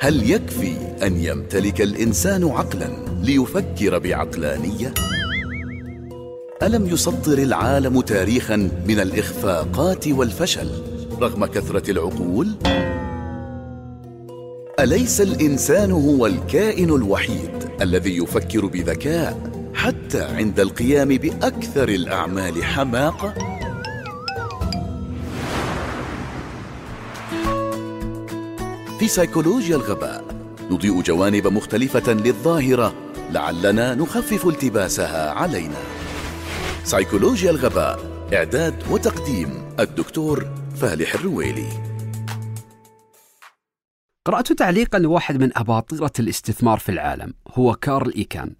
هل يكفي أن يمتلك الإنسان عقلا ليفكر بعقلانية؟ ألم يسطر العالم تاريخا من الإخفاقات والفشل رغم كثرة العقول؟ أليس الإنسان هو الكائن الوحيد الذي يفكر بذكاء حتى عند القيام بأكثر الأعمال حماقة؟ في سيكولوجيا الغباء نضيء جوانب مختلفة للظاهرة لعلنا نخفف التباسها علينا. سيكولوجيا الغباء إعداد وتقديم الدكتور فالح الرويلي. قرأت تعليقا لواحد من أباطرة الاستثمار في العالم هو كارل إيكان.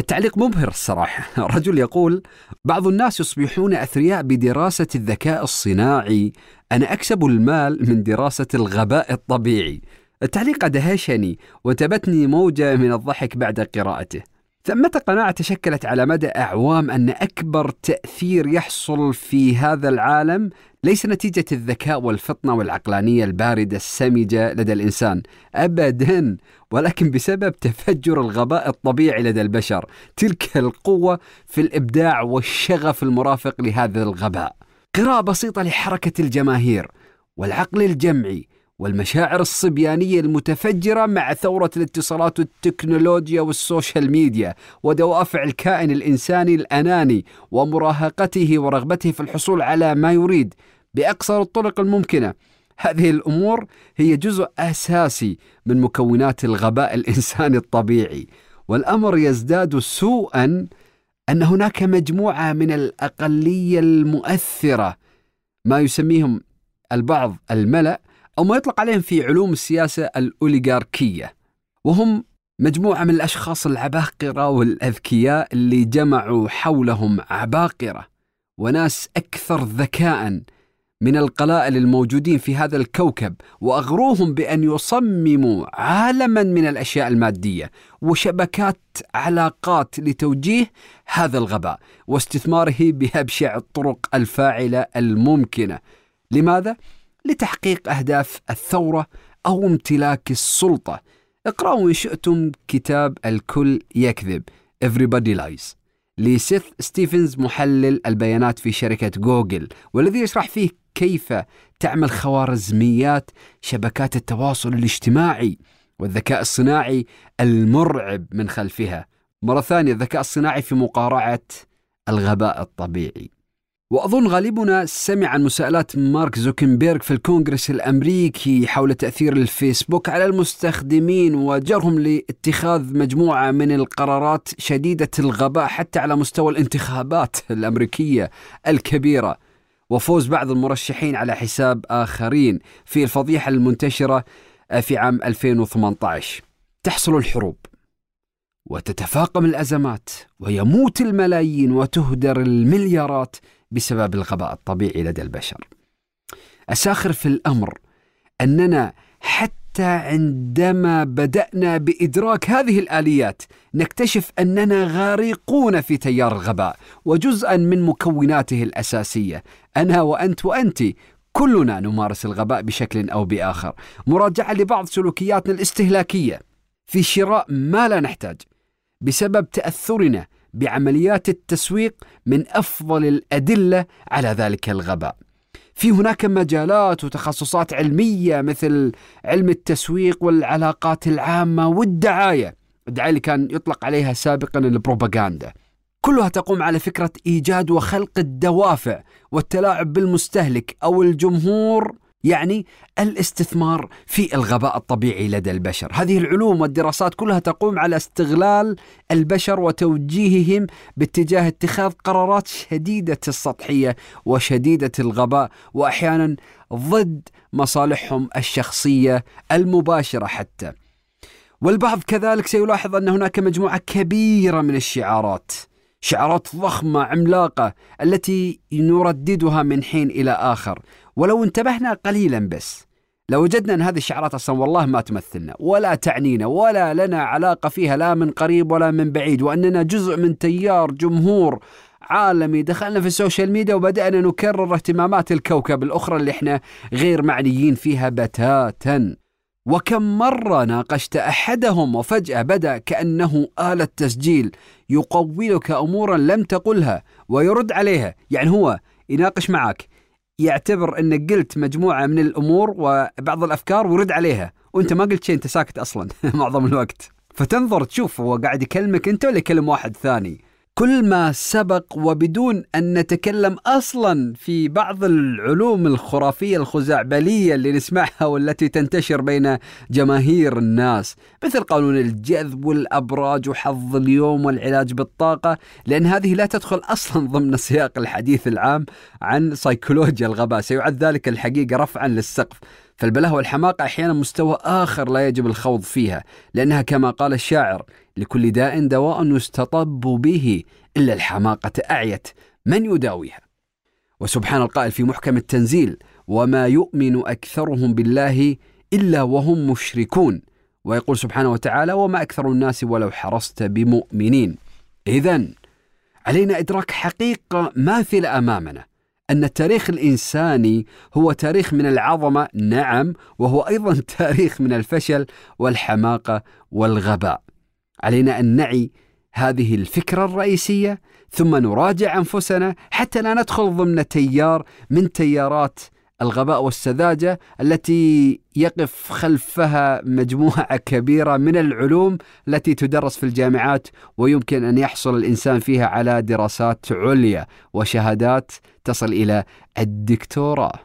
التعليق مبهر الصراحة. رجل يقول بعض الناس يصبحون أثرياء بدراسة الذكاء الصناعي. أنا أكسب المال من دراسة الغباء الطبيعي. التعليق أدهشني وتبتني موجة من الضحك بعد قراءته. ثمة قناعة تشكلت على مدى أعوام أن أكبر تأثير يحصل في هذا العالم ليس نتيجة الذكاء والفطنة والعقلانية الباردة السمجة لدى الإنسان أبدا ولكن بسبب تفجر الغباء الطبيعي لدى البشر تلك القوة في الإبداع والشغف المرافق لهذا الغباء. قراءة بسيطة لحركة الجماهير والعقل الجمعي والمشاعر الصبيانية المتفجرة مع ثورة الاتصالات والتكنولوجيا والسوشيال ميديا ودوافع الكائن الإنساني الأناني ومراهقته ورغبته في الحصول على ما يريد بأقصر الطرق الممكنة. هذه الأمور هي جزء أساسي من مكونات الغباء الإنساني الطبيعي والأمر يزداد سوءا أن هناك مجموعة من الأقلية المؤثرة ما يسميهم البعض الملأ أو ما يطلق عليهم في علوم السياسة الأوليغاركية وهم مجموعة من الأشخاص العباقرة والأذكياء اللي جمعوا حولهم عباقرة وناس أكثر ذكاء من القلائل الموجودين في هذا الكوكب وأغروهم بأن يصمموا عالما من الأشياء المادية وشبكات علاقات لتوجيه هذا الغباء واستثماره بابشع الطرق الفاعلة الممكنة. لماذا؟ لتحقيق أهداف الثورة أو امتلاك السلطة. اقرأوا إن شئتم كتاب الكل يكذب Everybody Lies. لسيث ستيفنز محلل البيانات في شركة جوجل والذي يشرح فيه كيف تعمل خوارزميات شبكات التواصل الاجتماعي والذكاء الصناعي المرعب من خلفها. مرة ثانية الذكاء الصناعي في مقارعة الغباء الطبيعي. وأظن غالبنا سمع عن مساءلات مارك زوكنبيرغ في الكونغرس الأمريكي حول تأثير الفيسبوك على المستخدمين وجرهم لاتخاذ مجموعة من القرارات شديدة الغباء حتى على مستوى الانتخابات الأمريكية الكبيرة. وفوز بعض المرشحين على حساب آخرين في الفضيحة المنتشرة في عام 2018 تحصل الحروب وتتفاقم الأزمات ويموت الملايين وتهدر المليارات بسبب الغباء الطبيعي لدى البشر. الساخر في الأمر أننا حتى عندما بدأنا بإدراك هذه الآليات نكتشف أننا غارقون في تيار الغباء وجزءا من مكوناته الأساسية أنا وأنت وأنت كلنا نمارس الغباء بشكل أو بآخر مراجعة لبعض سلوكياتنا الاستهلاكية في شراء ما لا نحتاج بسبب تأثرنا بعمليات التسويق من أفضل الأدلة على ذلك الغباء. في هناك مجالات وتخصصات علمية مثل علم التسويق والعلاقات العامة والدعاية، الدعاية اللي كان يطلق عليها سابقا البروباغندا. كلها تقوم على فكرة إيجاد وخلق الدوافع والتلاعب بالمستهلك أو الجمهور يعني الاستثمار في الغباء الطبيعي لدى البشر. هذه العلوم والدراسات كلها تقوم على استغلال البشر وتوجيههم باتجاه اتخاذ قرارات شديدة السطحية وشديدة الغباء وأحيانا ضد مصالحهم الشخصية المباشرة حتى. والبعض كذلك سيلاحظ أن هناك مجموعة كبيرة من الشعارات شعارات ضخمة عملاقة التي نرددها من حين إلى آخر. ولو انتبهنا قليلا بس. لوجدنا أن هذه الشعارات أصلا والله ما تمثلنا. ولا تعنينا ولا لنا علاقة فيها لا من قريب ولا من بعيد. وأننا جزء من تيار جمهور عالمي. دخلنا في السوشيال ميديا وبدأنا نكرر اهتمامات الكوكب الأخرى اللي إحنا غير معنيين فيها بتاتا. وكم مرة ناقشت أحدهم وفجأة بدأ كأنه آلة تسجيل يقولك أمورا لم تقلها ويرد عليها. يعني هو يناقش معك يعتبر أنك قلت مجموعة من الأمور وبعض الأفكار ويرد عليها. وأنت ما قلت شيء أنت ساكت أصلا معظم الوقت. فتنظر تشوف هو قاعد يكلمك أنت ولا يكلم واحد ثاني. كل ما سبق وبدون أن نتكلم أصلا في بعض العلوم الخرافية الخزعبلية اللي نسمعها والتي تنتشر بين جماهير الناس مثل قانون الجذب والأبراج وحظ اليوم والعلاج بالطاقة لأن هذه لا تدخل أصلا ضمن سياق الحديث العام عن سيكولوجيا الغباء. سيعد ذلك الحقيقة رفعا للسقف. فالبلاهه والحماقة أحيانا مستوى آخر لا يجب الخوض فيها لأنها كما قال الشاعر لكل داء دواء يستطب به إلا الحماقة أعيت من يداويها. وسبحان القائل في محكم التنزيل وما يؤمن أكثرهم بالله إلا وهم مشركون. ويقول سبحانه وتعالى وما أكثر الناس ولو حرصت بمؤمنين. إذا علينا إدراك حقيقة ماثلة أمامنا. أن التاريخ الإنساني هو تاريخ من العظمة نعم وهو أيضا تاريخ من الفشل والحماقة والغباء. علينا أن نعي هذه الفكرة الرئيسية ثم نراجع أنفسنا حتى لا ندخل ضمن تيار من تيارات الغباء والسذاجة التي يقف خلفها مجموعة كبيرة من العلوم التي تدرس في الجامعات ويمكن أن يحصل الإنسان فيها على دراسات عليا وشهادات تصل إلى الدكتوراه.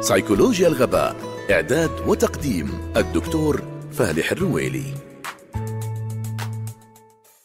سيكولوجيا الغباء إعداد وتقديم الدكتور فالح الرويلي